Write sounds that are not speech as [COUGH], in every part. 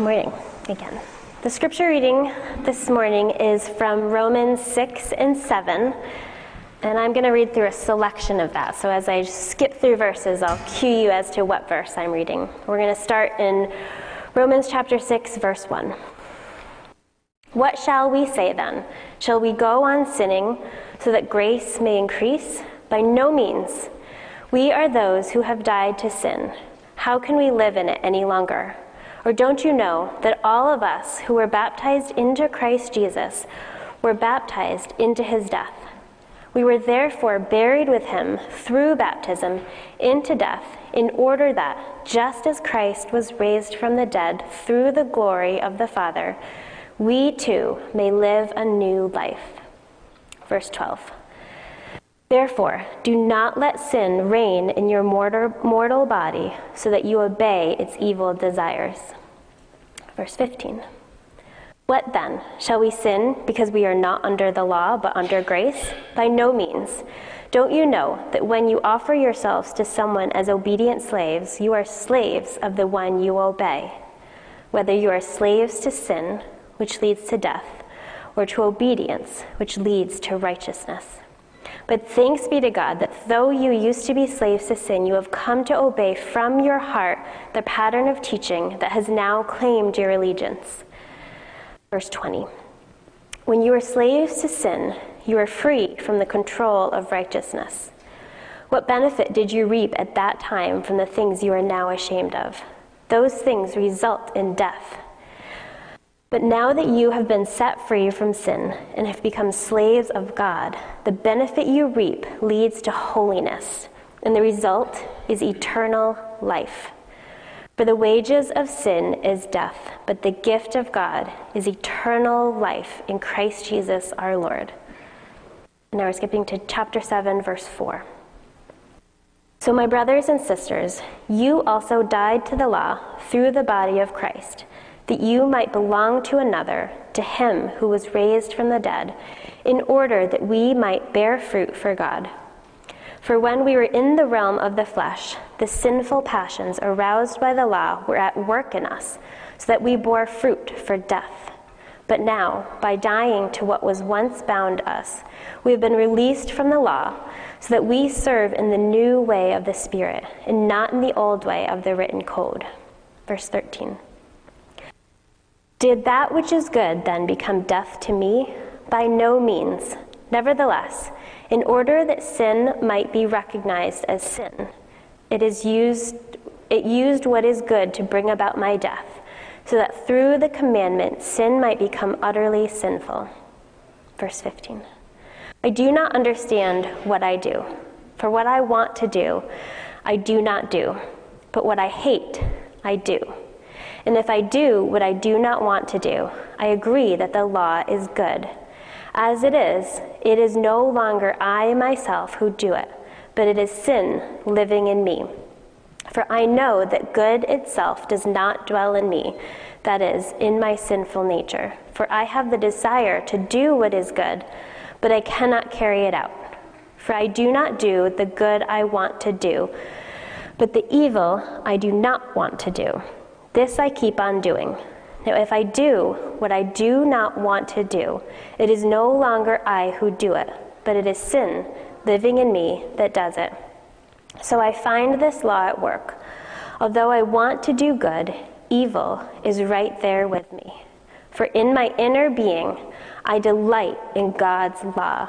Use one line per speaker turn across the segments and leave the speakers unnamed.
Good morning again. The scripture reading this morning is from Romans 6 and 7, and I'm going to read through a selection of that. So as I skip through verses, I'll cue you as to what verse I'm reading. We're going to start in Romans chapter 6, verse 1. What shall we say then? Shall we go on sinning so that grace may increase? By no means. We are those who have died to sin. How can we live in it any longer? Or don't you know that all of us who were baptized into Christ Jesus were baptized into his death? We were therefore buried with him through baptism into death, in order that, just as Christ was raised from the dead through the glory of the Father, we too may live a new life. Verse 12. Therefore, do not let sin reign in your mortal body so that you obey its evil desires. Verse 15. What then? Shall we sin because we are not under the law but under grace? By no means. Don't you know that when you offer yourselves to someone as obedient slaves, you are slaves of the one you obey? Whether you are slaves to sin, which leads to death, or to obedience, which leads to righteousness. But thanks be to God that though you used to be slaves to sin, you have come to obey from your heart the pattern of teaching that has now claimed your allegiance. Verse 20 When you were slaves to sin, you were free from the control of righteousness. What benefit did you reap at that time from the things you are now ashamed of? Those things result in death. But now that you have been set free from sin and have become slaves of God, the benefit you reap leads to holiness, and the result is eternal life. For the wages of sin is death, but the gift of God is eternal life in Christ Jesus our Lord. Now we're skipping to chapter 7, verse 4. So, my brothers and sisters, you also died to the law through the body of Christ that you might belong to another, to him who was raised from the dead, in order that we might bear fruit for God. For when we were in the realm of the flesh, the sinful passions aroused by the law were at work in us, so that we bore fruit for death. But now, by dying to what was once bound us, we have been released from the law, so that we serve in the new way of the Spirit, and not in the old way of the written code. Verse 13. Did that which is good then become death to me? By no means. Nevertheless, in order that sin might be recognized as sin, it is used it used what is good to bring about my death, so that through the commandment sin might become utterly sinful. Verse 15. I do not understand what I do, for what I want to do, I do not do, but what I hate, I do. And if I do what I do not want to do, I agree that the law is good. As it is, it is no longer I myself who do it, but it is sin living in me. For I know that good itself does not dwell in me, that is, in my sinful nature. For I have the desire to do what is good, but I cannot carry it out. For I do not do the good I want to do, but the evil I do not want to do. This I keep on doing. Now, if I do what I do not want to do, it is no longer I who do it, but it is sin living in me that does it. So I find this law at work. Although I want to do good, evil is right there with me. For in my inner being, I delight in God's law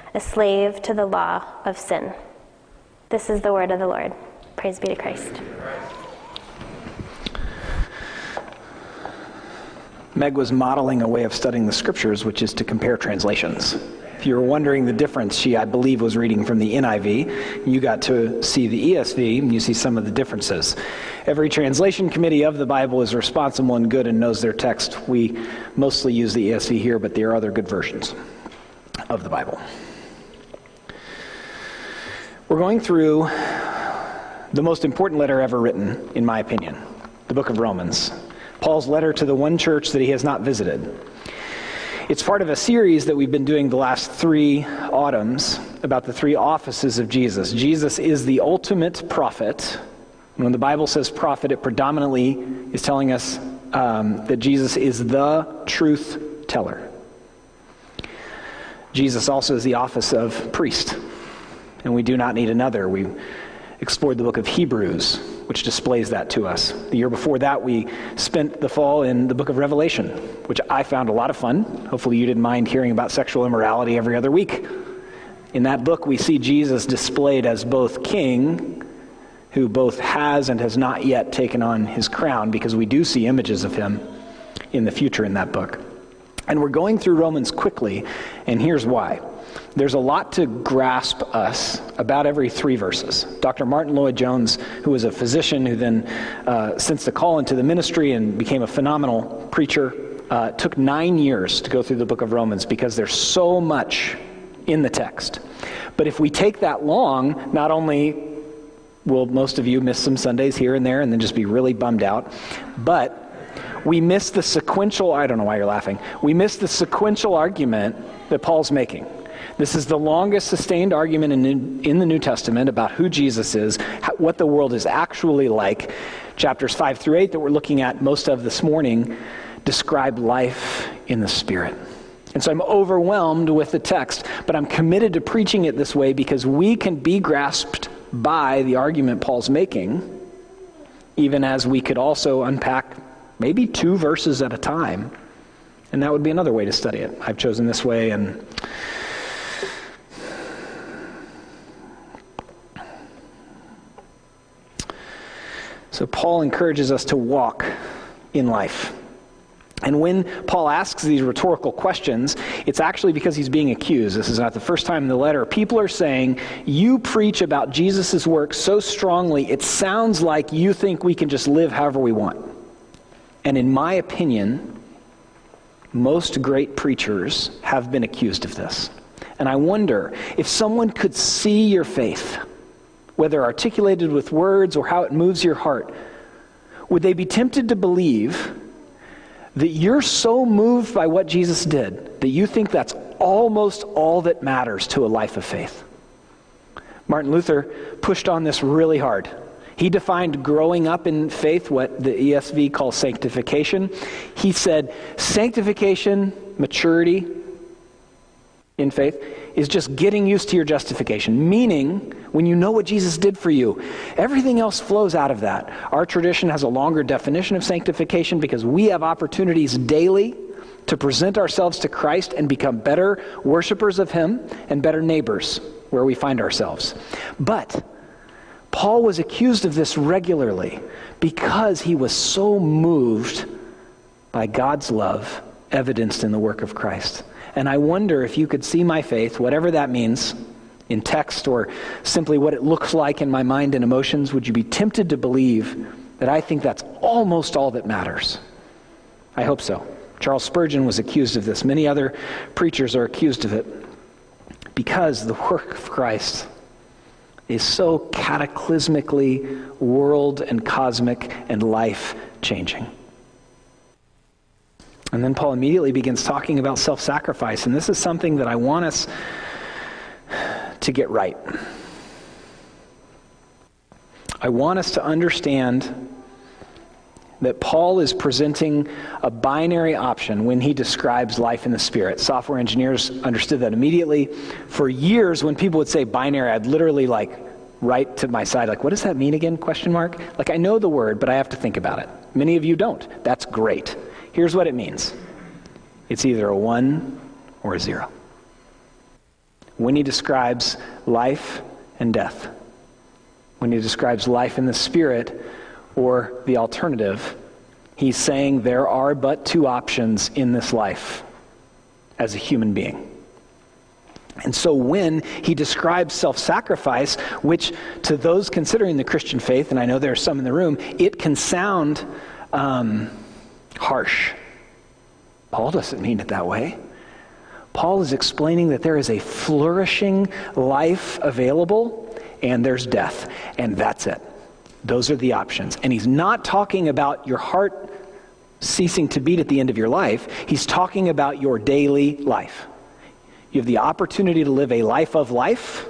a slave to the law of sin. This is the word of the Lord. Praise be to Christ.
Meg was modeling a way of studying the scriptures, which is to compare translations. If you were wondering the difference, she, I believe, was reading from the NIV. You got to see the ESV, and you see some of the differences. Every translation committee of the Bible is responsible and good and knows their text. We mostly use the ESV here, but there are other good versions of the Bible. We're going through the most important letter ever written, in my opinion, the book of Romans. Paul's letter to the one church that he has not visited. It's part of a series that we've been doing the last three autumns about the three offices of Jesus. Jesus is the ultimate prophet. When the Bible says prophet, it predominantly is telling us um, that Jesus is the truth teller. Jesus also is the office of priest, and we do not need another. We explored the book of Hebrews, which displays that to us. The year before that, we spent the fall in the book of Revelation, which I found a lot of fun. Hopefully, you didn't mind hearing about sexual immorality every other week. In that book, we see Jesus displayed as both king, who both has and has not yet taken on his crown, because we do see images of him in the future in that book. And we're going through Romans quickly, and here's why. There's a lot to grasp us about every three verses. Dr. Martyn Lloyd-Jones, who was a physician who then, uh, since the call into the ministry and became a phenomenal preacher, uh, took nine years to go through the book of Romans because there's so much in the text. But if we take that long, not only will most of you miss some Sundays here and there and then just be really bummed out, but we miss the sequential, I don't know why you're laughing, we miss the sequential argument that Paul's making. This is the longest sustained argument in, in the New Testament about who Jesus is, how, what the world is actually like. Chapters 5 through 8 that we're looking at most of this morning describe life in the Spirit. And so I'm overwhelmed with the text, but I'm committed to preaching it this way because we can be grasped by the argument Paul's making, even as we could also unpack maybe two verses at a time. And that would be another way to study it. I've chosen this way, and So Paul encourages us to walk in life. And when Paul asks these rhetorical questions, it's actually because he's being accused. This is not the first time in the letter. People are saying, You preach about Jesus' work so strongly, it sounds like you think we can just live however we want. And in my opinion, most great preachers have been accused of this. And I wonder if someone could see your faith whether articulated with words or how it moves your heart, would they be tempted to believe that you're so moved by what Jesus did that you think that's almost all that matters to a life of faith? Martin Luther pushed on this really hard. He defined growing up in faith, what the ESV calls sanctification. He said, sanctification, maturity in faith, is just getting used to your justification, meaning when you know what Jesus did for you, everything else flows out of that. Our tradition has a longer definition of sanctification because we have opportunities daily to present ourselves to Christ and become better worshipers of Him and better neighbors where we find ourselves. But Paul was accused of this regularly because he was so moved by God's love evidenced in the work of Christ. And I wonder if you could see my faith, whatever that means, in text or simply what it looks like in my mind and emotions, would you be tempted to believe that I think that's almost all that matters? I hope so. Charles Spurgeon was accused of this. Many other preachers are accused of it because the work of Christ is so cataclysmically world and cosmic and life changing. And then Paul immediately begins talking about self sacrifice. And this is something that I want us to get right. I want us to understand that Paul is presenting a binary option when he describes life in the Spirit. Software engineers understood that immediately. For years, when people would say binary, I'd literally like write to my side, like, what does that mean again? Question mark. Like, I know the word, but I have to think about it. Many of you don't. That's great. Here's what it means it's either a one or a zero. When he describes life and death, when he describes life in the spirit or the alternative, he's saying there are but two options in this life as a human being. And so when he describes self sacrifice, which to those considering the Christian faith, and I know there are some in the room, it can sound um, harsh. Paul doesn't mean it that way. Paul is explaining that there is a flourishing life available and there's death, and that's it. Those are the options. And he's not talking about your heart ceasing to beat at the end of your life, he's talking about your daily life. You have the opportunity to live a life of life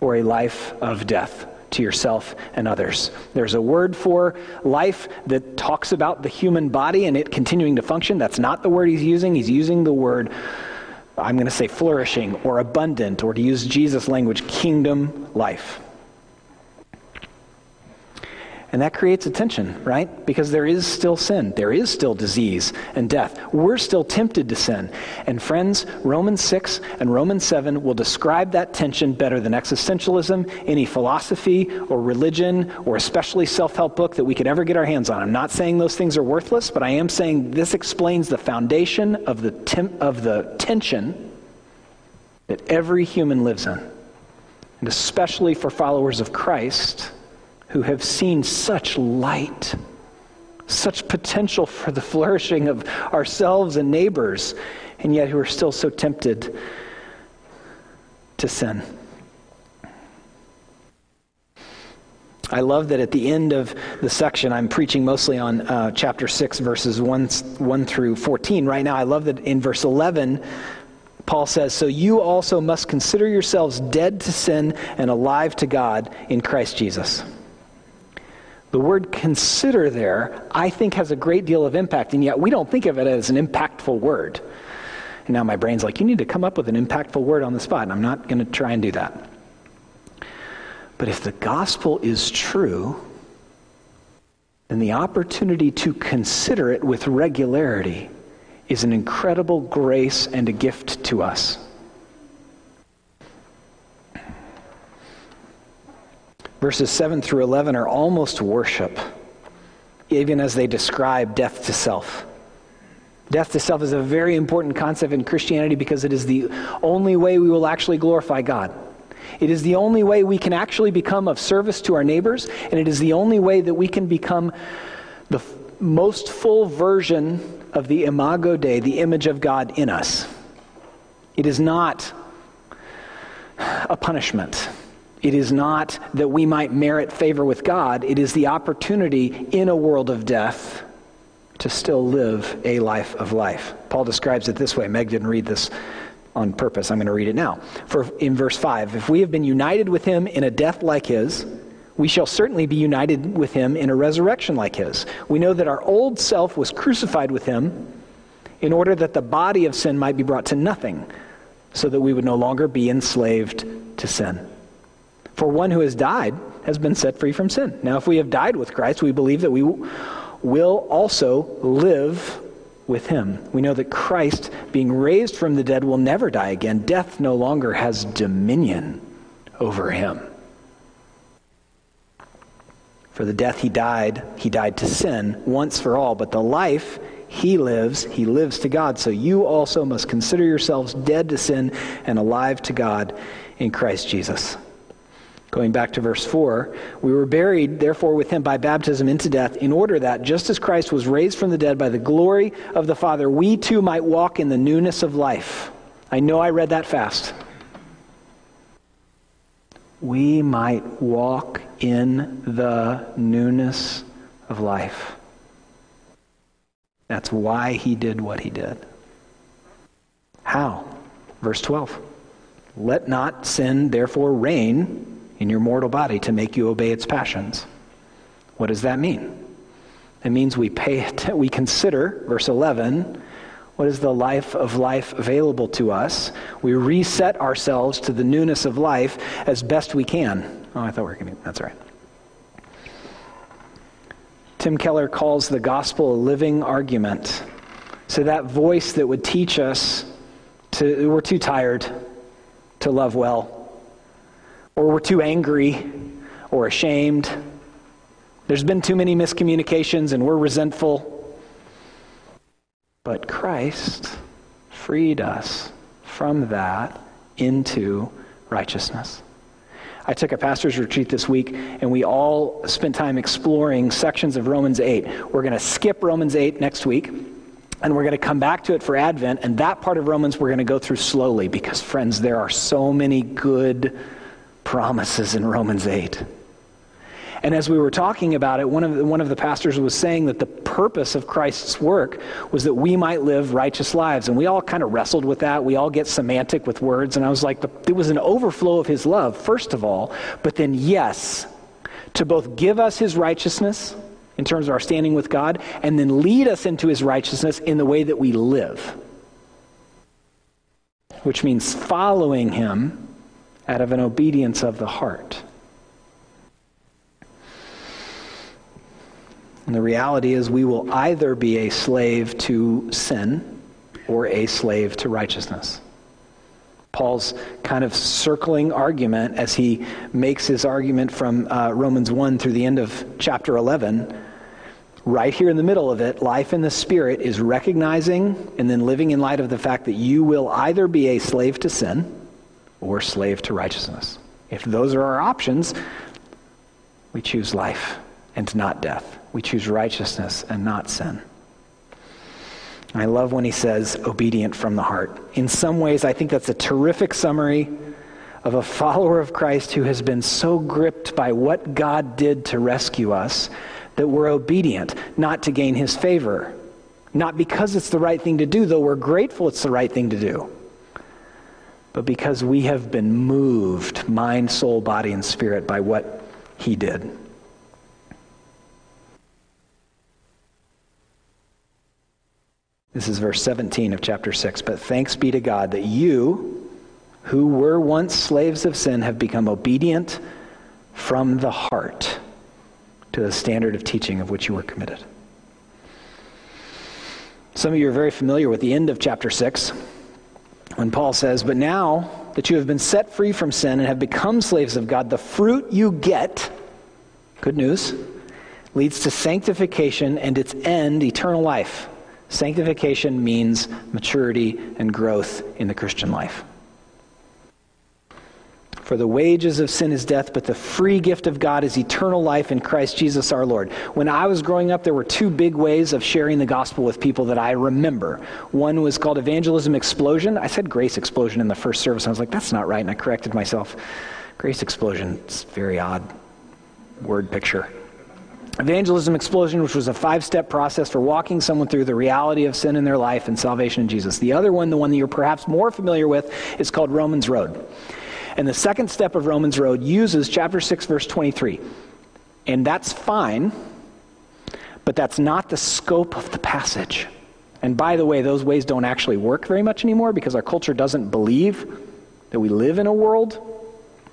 or a life of death to yourself and others. There's a word for life that talks about the human body and it continuing to function. That's not the word he's using. He's using the word, I'm going to say flourishing or abundant, or to use Jesus' language, kingdom life. And that creates a tension, right? Because there is still sin. There is still disease and death. We're still tempted to sin. And friends, Romans 6 and Romans 7 will describe that tension better than existentialism, any philosophy or religion, or especially self help book that we could ever get our hands on. I'm not saying those things are worthless, but I am saying this explains the foundation of the, of the tension that every human lives in. And especially for followers of Christ who have seen such light, such potential for the flourishing of ourselves and neighbors, and yet who are still so tempted to sin. I love that at the end of the section, I'm preaching mostly on uh, chapter 6, verses 1, 1 through 14. Right now, I love that in verse 11, Paul says, So you also must consider yourselves dead to sin and alive to God in Christ Jesus. The word consider there, I think, has a great deal of impact, and yet we don't think of it as an impactful word. And now my brain's like, you need to come up with an impactful word on the spot, and I'm not going to try and do that. But if the gospel is true, then the opportunity to consider it with regularity is an incredible grace and a gift to us. Verses 7 through 11 are almost worship, even as they describe death to self. Death to self is a very important concept in Christianity because it is the only way we will actually glorify God. It is the only way we can actually become of service to our neighbors, and it is the only way that we can become the f- most full version of the imago Dei, the image of God in us. It is not a punishment. It is not that we might merit favor with God, it is the opportunity in a world of death to still live a life of life. Paul describes it this way. Meg didn't read this on purpose. I'm going to read it now. For in verse 5, if we have been united with him in a death like his, we shall certainly be united with him in a resurrection like his. We know that our old self was crucified with him in order that the body of sin might be brought to nothing, so that we would no longer be enslaved to sin. For one who has died has been set free from sin. Now, if we have died with Christ, we believe that we will also live with him. We know that Christ, being raised from the dead, will never die again. Death no longer has dominion over him. For the death he died, he died to sin once for all, but the life he lives, he lives to God. So you also must consider yourselves dead to sin and alive to God in Christ Jesus. Going back to verse 4, we were buried, therefore, with him by baptism into death, in order that, just as Christ was raised from the dead by the glory of the Father, we too might walk in the newness of life. I know I read that fast. We might walk in the newness of life. That's why he did what he did. How? Verse 12. Let not sin, therefore, reign in your mortal body to make you obey its passions. What does that mean? It means we pay [LAUGHS] we consider verse 11 what is the life of life available to us? We reset ourselves to the newness of life as best we can. Oh, I thought we were going to. That's all right. Tim Keller calls the gospel a living argument. So that voice that would teach us to we're too tired to love well or we're too angry or ashamed. There's been too many miscommunications and we're resentful. But Christ freed us from that into righteousness. I took a pastor's retreat this week, and we all spent time exploring sections of Romans 8. We're going to skip Romans 8 next week, and we're going to come back to it for Advent. And that part of Romans we're going to go through slowly because, friends, there are so many good promises in Romans 8. And as we were talking about it, one of, the, one of the pastors was saying that the purpose of Christ's work was that we might live righteous lives. And we all kind of wrestled with that. We all get semantic with words. And I was like, the, it was an overflow of his love, first of all, but then, yes, to both give us his righteousness in terms of our standing with God, and then lead us into his righteousness in the way that we live, which means following him out of an obedience of the heart. And the reality is, we will either be a slave to sin or a slave to righteousness. Paul's kind of circling argument as he makes his argument from uh, Romans 1 through the end of chapter 11. Right here in the middle of it, life in the Spirit is recognizing and then living in light of the fact that you will either be a slave to sin or slave to righteousness. If those are our options, we choose life and not death. We choose righteousness and not sin. I love when he says obedient from the heart. In some ways, I think that's a terrific summary of a follower of Christ who has been so gripped by what God did to rescue us that we're obedient, not to gain his favor. Not because it's the right thing to do, though we're grateful it's the right thing to do, but because we have been moved, mind, soul, body, and spirit, by what he did. This is verse 17 of chapter 6. But thanks be to God that you, who were once slaves of sin, have become obedient from the heart to the standard of teaching of which you were committed. Some of you are very familiar with the end of chapter 6 when Paul says, But now that you have been set free from sin and have become slaves of God, the fruit you get, good news, leads to sanctification and its end, eternal life. Sanctification means maturity and growth in the Christian life. For the wages of sin is death, but the free gift of God is eternal life in Christ Jesus our Lord. When I was growing up, there were two big ways of sharing the gospel with people that I remember. One was called evangelism explosion. I said grace explosion in the first service. I was like, that's not right, and I corrected myself. Grace explosion, it's very odd word picture. Evangelism Explosion, which was a five step process for walking someone through the reality of sin in their life and salvation in Jesus. The other one, the one that you're perhaps more familiar with, is called Romans Road. And the second step of Romans Road uses chapter 6, verse 23. And that's fine, but that's not the scope of the passage. And by the way, those ways don't actually work very much anymore because our culture doesn't believe that we live in a world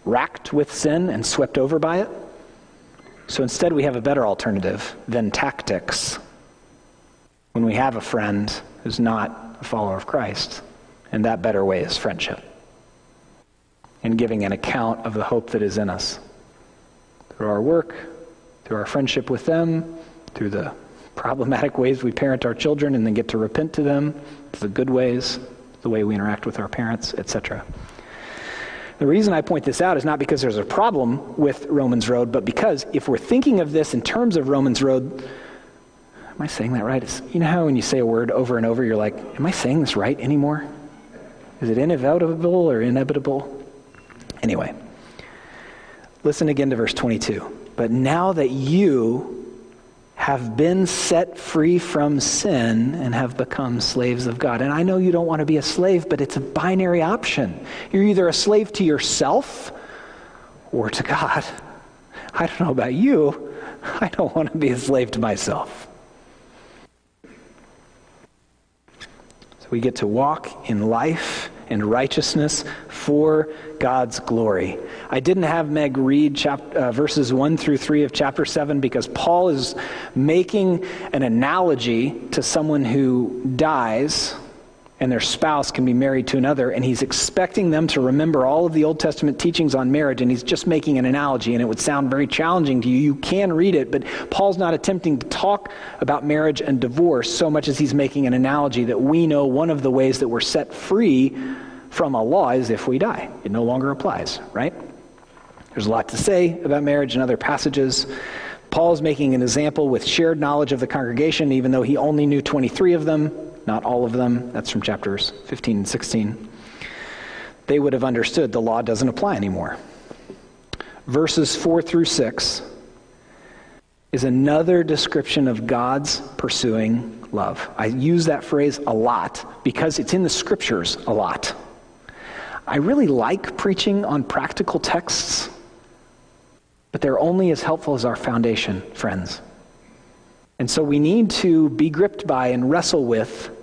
racked with sin and swept over by it. So instead, we have a better alternative than tactics when we have a friend who's not a follower of Christ. And that better way is friendship and giving an account of the hope that is in us through our work, through our friendship with them, through the problematic ways we parent our children and then get to repent to them, the good ways, the way we interact with our parents, etc. The reason I point this out is not because there's a problem with Romans Road, but because if we're thinking of this in terms of Romans Road, am I saying that right? It's, you know how when you say a word over and over, you're like, am I saying this right anymore? Is it inevitable or inevitable? Anyway, listen again to verse 22. But now that you have been set free from sin and have become slaves of God. And I know you don't want to be a slave, but it's a binary option. You're either a slave to yourself or to God. I don't know about you. I don't want to be a slave to myself. So we get to walk in life and righteousness for God's glory. I didn't have Meg read uh, verses 1 through 3 of chapter 7 because Paul is making an analogy to someone who dies and their spouse can be married to another, and he's expecting them to remember all of the Old Testament teachings on marriage, and he's just making an analogy, and it would sound very challenging to you. You can read it, but Paul's not attempting to talk about marriage and divorce so much as he's making an analogy that we know one of the ways that we're set free from a law is if we die. It no longer applies, right? There's a lot to say about marriage in other passages. Paul's making an example with shared knowledge of the congregation, even though he only knew 23 of them, not all of them. That's from chapters 15 and 16. They would have understood the law doesn't apply anymore. Verses 4 through 6 is another description of God's pursuing love. I use that phrase a lot because it's in the scriptures a lot. I really like preaching on practical texts but they're only as helpful as our foundation, friends. And so we need to be gripped by and wrestle with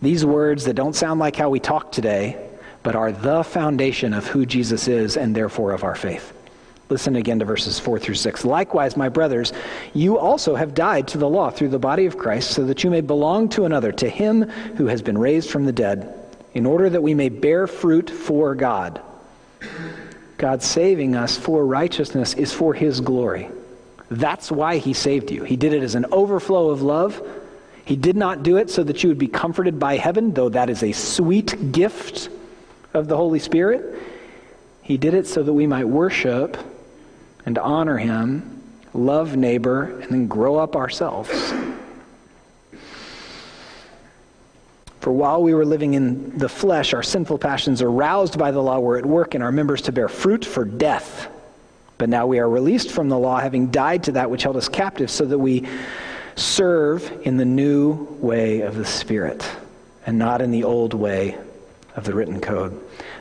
these words that don't sound like how we talk today, but are the foundation of who Jesus is and therefore of our faith. Listen again to verses 4 through 6. Likewise, my brothers, you also have died to the law through the body of Christ, so that you may belong to another, to him who has been raised from the dead, in order that we may bear fruit for God. God saving us for righteousness is for His glory. That's why He saved you. He did it as an overflow of love. He did not do it so that you would be comforted by heaven, though that is a sweet gift of the Holy Spirit. He did it so that we might worship and honor Him, love neighbor, and then grow up ourselves. For while we were living in the flesh, our sinful passions aroused by the law were at work in our members to bear fruit for death. But now we are released from the law, having died to that which held us captive, so that we serve in the new way of the Spirit and not in the old way of the written code.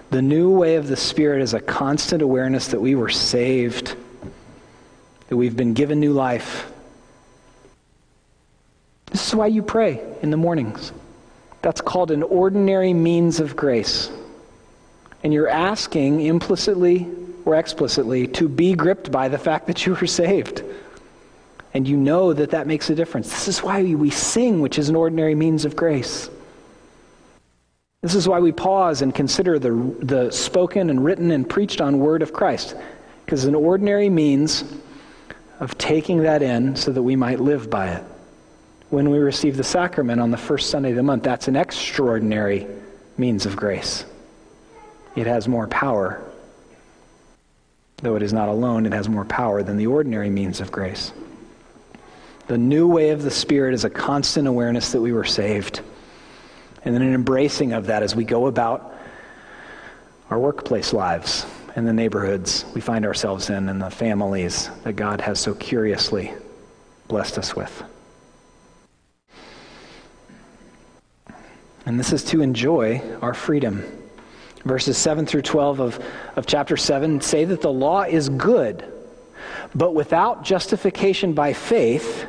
The new way of the Spirit is a constant awareness that we were saved, that we've been given new life. This is why you pray in the mornings. That's called an ordinary means of grace. And you're asking implicitly or explicitly to be gripped by the fact that you were [LAUGHS] saved. And you know that that makes a difference. This is why we sing, which is an ordinary means of grace. This is why we pause and consider the, the spoken and written and preached on word of Christ. Because an ordinary means of taking that in so that we might live by it when we receive the sacrament on the first Sunday of the month. That's an extraordinary means of grace. It has more power. Though it is not alone, it has more power than the ordinary means of grace. The new way of the Spirit is a constant awareness that we were saved, and then an embracing of that as we go about our workplace lives and the neighborhoods we find ourselves in and the families that God has so curiously blessed us with. And this is to enjoy our freedom. Verses 7 through 12 of, of chapter 7 say that the law is good, but without justification by faith,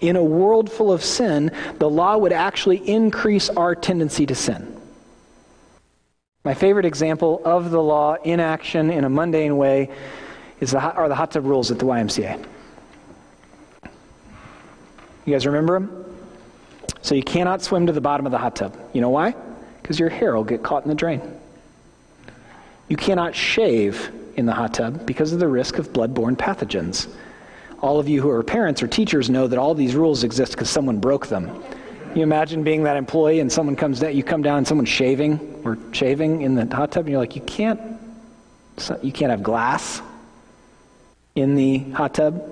in a world full of sin, the law would actually increase our tendency to sin. My favorite example of the law in action in a mundane way is the, are the hot tub rules at the YMCA. You guys remember them? So you cannot swim to the bottom of the hot tub. You know why? Because your hair will get caught in the drain. You cannot shave in the hot tub because of the risk of blood-borne pathogens. All of you who are parents or teachers know that all these rules exist because someone broke them. You imagine being that employee and someone comes down, you come down and someone's shaving or shaving in the hot tub, and you're like, you can't, you can't have glass in the hot tub.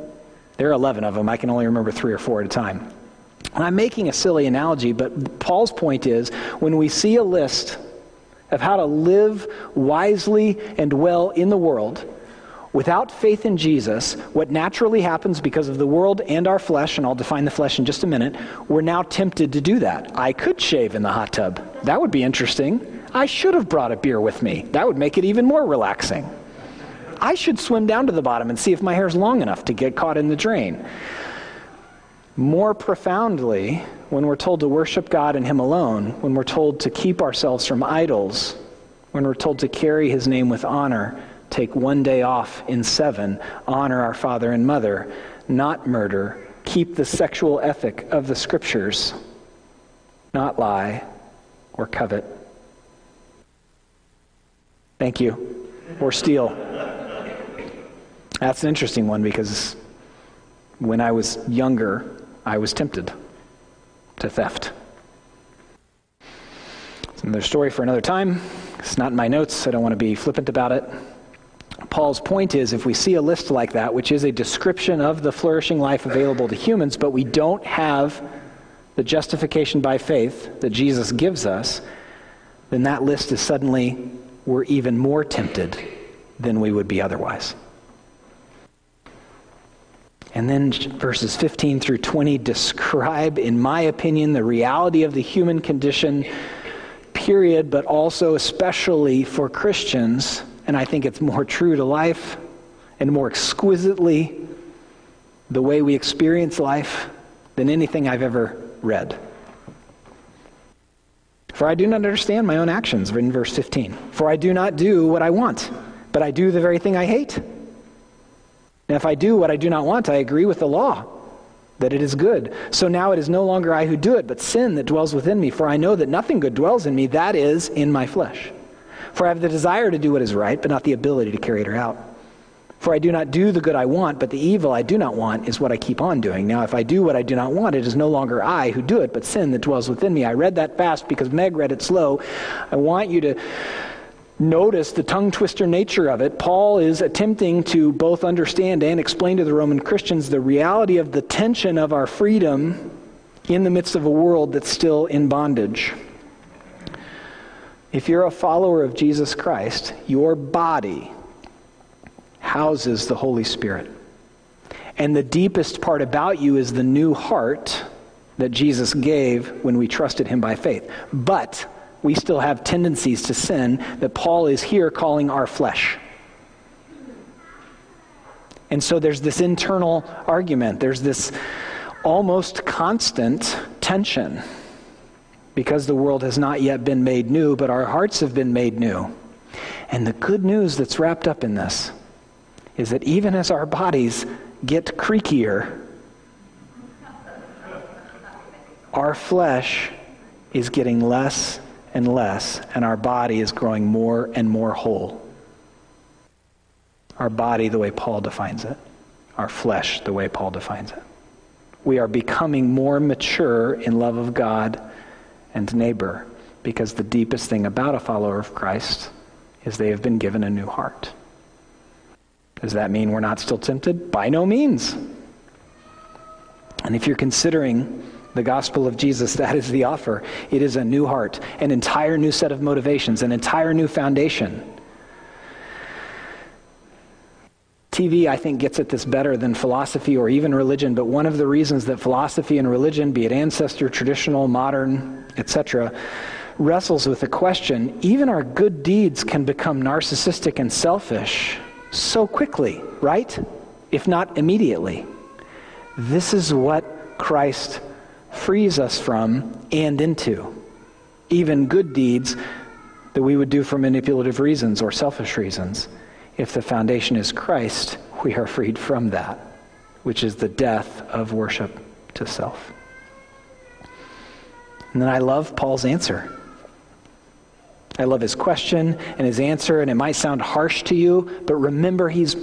There are 11 of them. I can only remember three or four at a time. And I'm making a silly analogy, but Paul's point is when we see a list of how to live wisely and well in the world, without faith in Jesus, what naturally happens because of the world and our flesh, and I'll define the flesh in just a minute, we're now tempted to do that. I could shave in the hot tub. That would be interesting. I should have brought a beer with me. That would make it even more relaxing. I should swim down to the bottom and see if my hair's long enough to get caught in the drain. More profoundly, when we're told to worship God and Him alone, when we're told to keep ourselves from idols, when we're told to carry His name with honor, take one day off in seven, honor our father and mother, not murder, keep the sexual ethic of the scriptures, not lie or covet. Thank you. Or steal. That's an interesting one because when I was younger, I was tempted to theft. It's another story for another time. It's not in my notes. I don't want to be flippant about it. Paul's point is if we see a list like that, which is a description of the flourishing life available to humans, but we don't have the justification by faith that Jesus gives us, then that list is suddenly, we're even more tempted than we would be otherwise. And then verses 15 through 20 describe, in my opinion, the reality of the human condition, period, but also especially for Christians. And I think it's more true to life and more exquisitely the way we experience life than anything I've ever read. For I do not understand my own actions, in verse 15. For I do not do what I want, but I do the very thing I hate. And if I do what I do not want, I agree with the law that it is good. So now it is no longer I who do it, but sin that dwells within me. For I know that nothing good dwells in me, that is, in my flesh. For I have the desire to do what is right, but not the ability to carry it out. For I do not do the good I want, but the evil I do not want is what I keep on doing. Now, if I do what I do not want, it is no longer I who do it, but sin that dwells within me. I read that fast because Meg read it slow. I want you to notice the tongue twister nature of it. Paul is attempting to both understand and explain to the Roman Christians the reality of the tension of our freedom in the midst of a world that's still in bondage. If you're a follower of Jesus Christ, your body houses the Holy Spirit. And the deepest part about you is the new heart that Jesus gave when we trusted him by faith. But we still have tendencies to sin that Paul is here calling our flesh. And so there's this internal argument, there's this almost constant tension because the world has not yet been made new, but our hearts have been made new. And the good news that's wrapped up in this is that even as our bodies get creakier, our flesh is getting less and less, and our body is growing more and more whole. Our body, the way Paul defines it, our flesh, the way Paul defines it. We are becoming more mature in love of God and neighbor because the deepest thing about a follower of Christ is they have been given a new heart. Does that mean we're not still tempted? By no means. And if you're considering the gospel of Jesus, [LAUGHS] that is the offer. It is a new heart, an entire new set of motivations, an entire new foundation. TV, I think, gets at this better than philosophy or even religion, but one of the reasons that philosophy and religion, be it ancestor, traditional, modern, etc., wrestles with the question even our good deeds can become narcissistic and selfish so quickly, right? If not immediately. This is what Christ frees us from and into. Even good deeds that we would do for manipulative reasons or selfish reasons. If the foundation is Christ, we are freed from that, which is the death of worship to self. And then I love Paul's answer. I love his question and his answer, and it might sound harsh to you, but remember he's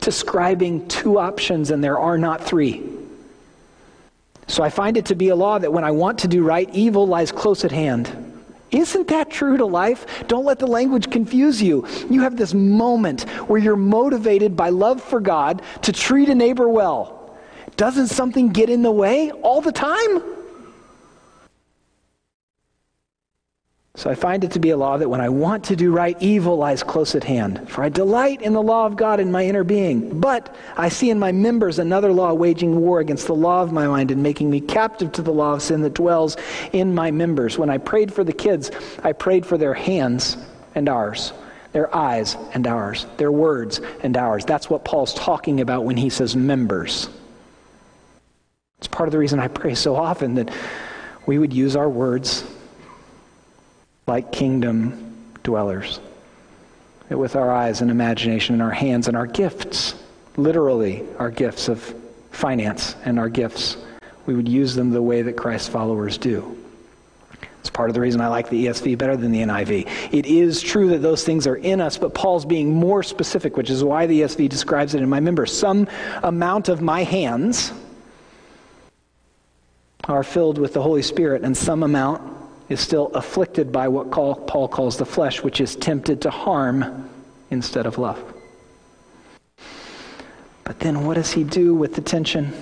describing two options, and there are not three. So I find it to be a law that when I want to do right, evil lies close at hand. Isn't that true to life? Don't let the language confuse you. You have this moment where you're motivated by love for God to treat a neighbor well. Doesn't something get in the way all the time? So I find it to be a law that when I want to do right, evil lies close at hand. For I delight in the law of God in my inner being. But I see in my members another law waging war against the law of my mind and making me captive to the law of sin that dwells in my members. When I prayed for the kids, I prayed for their hands and ours, their eyes and ours, their words and ours. That's what Paul's talking about when he says members. It's part of the reason I pray so often that we would use our words like kingdom dwellers. With our eyes and imagination and our hands and our gifts, literally our gifts of finance and our gifts, we would use them the way that Christ's followers do. It's part of the reason I like the ESV better than the NIV. It is true that those things are in us, but Paul's being more specific, which is why the ESV describes it in my members. Some amount of my hands are filled with the Holy Spirit, and some amount is still afflicted by what Paul calls the flesh, which is tempted to harm instead of love. But then what does he do with the tension?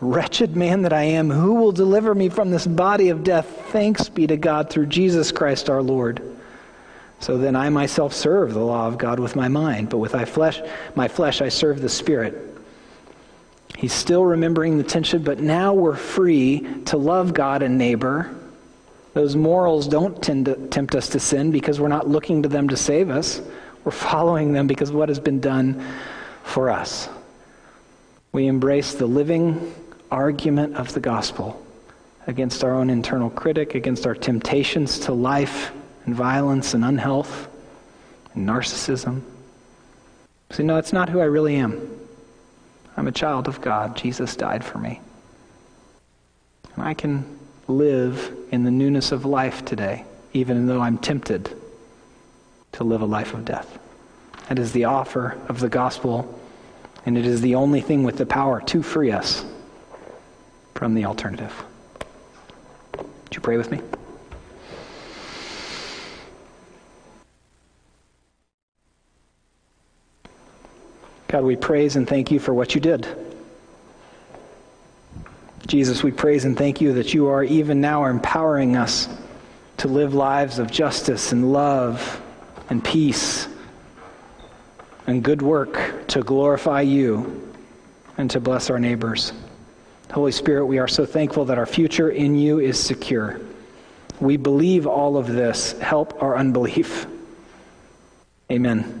Wretched man that I am, who will deliver me from this body of death? Thanks be to God through Jesus Christ our Lord. So then I myself serve the law of God with my mind, but with my flesh, my flesh I serve the Spirit. He's still remembering the tension, but now we're free to love God and neighbor. Those morals don't tend to tempt us to sin because we're not looking to them to save us. We're following them because what has been done for us. We embrace the living argument of the gospel against our own internal critic, against our temptations to life and violence and unhealth and narcissism. See, no, it's not who I really am. I'm a child of God. Jesus died for me. And I can live in the newness of life today, even though I'm tempted to live a life of death. That is the offer of the gospel, and it is the only thing with the power to free us from the alternative. Would you pray with me? God, we praise and thank you for what you did. Jesus, we praise and thank you that you are even now empowering us to live lives of justice and love and peace and good work to glorify you and to bless our neighbors. Holy Spirit, we are so thankful that our future in you is secure. We believe all of this. Help our unbelief. Amen.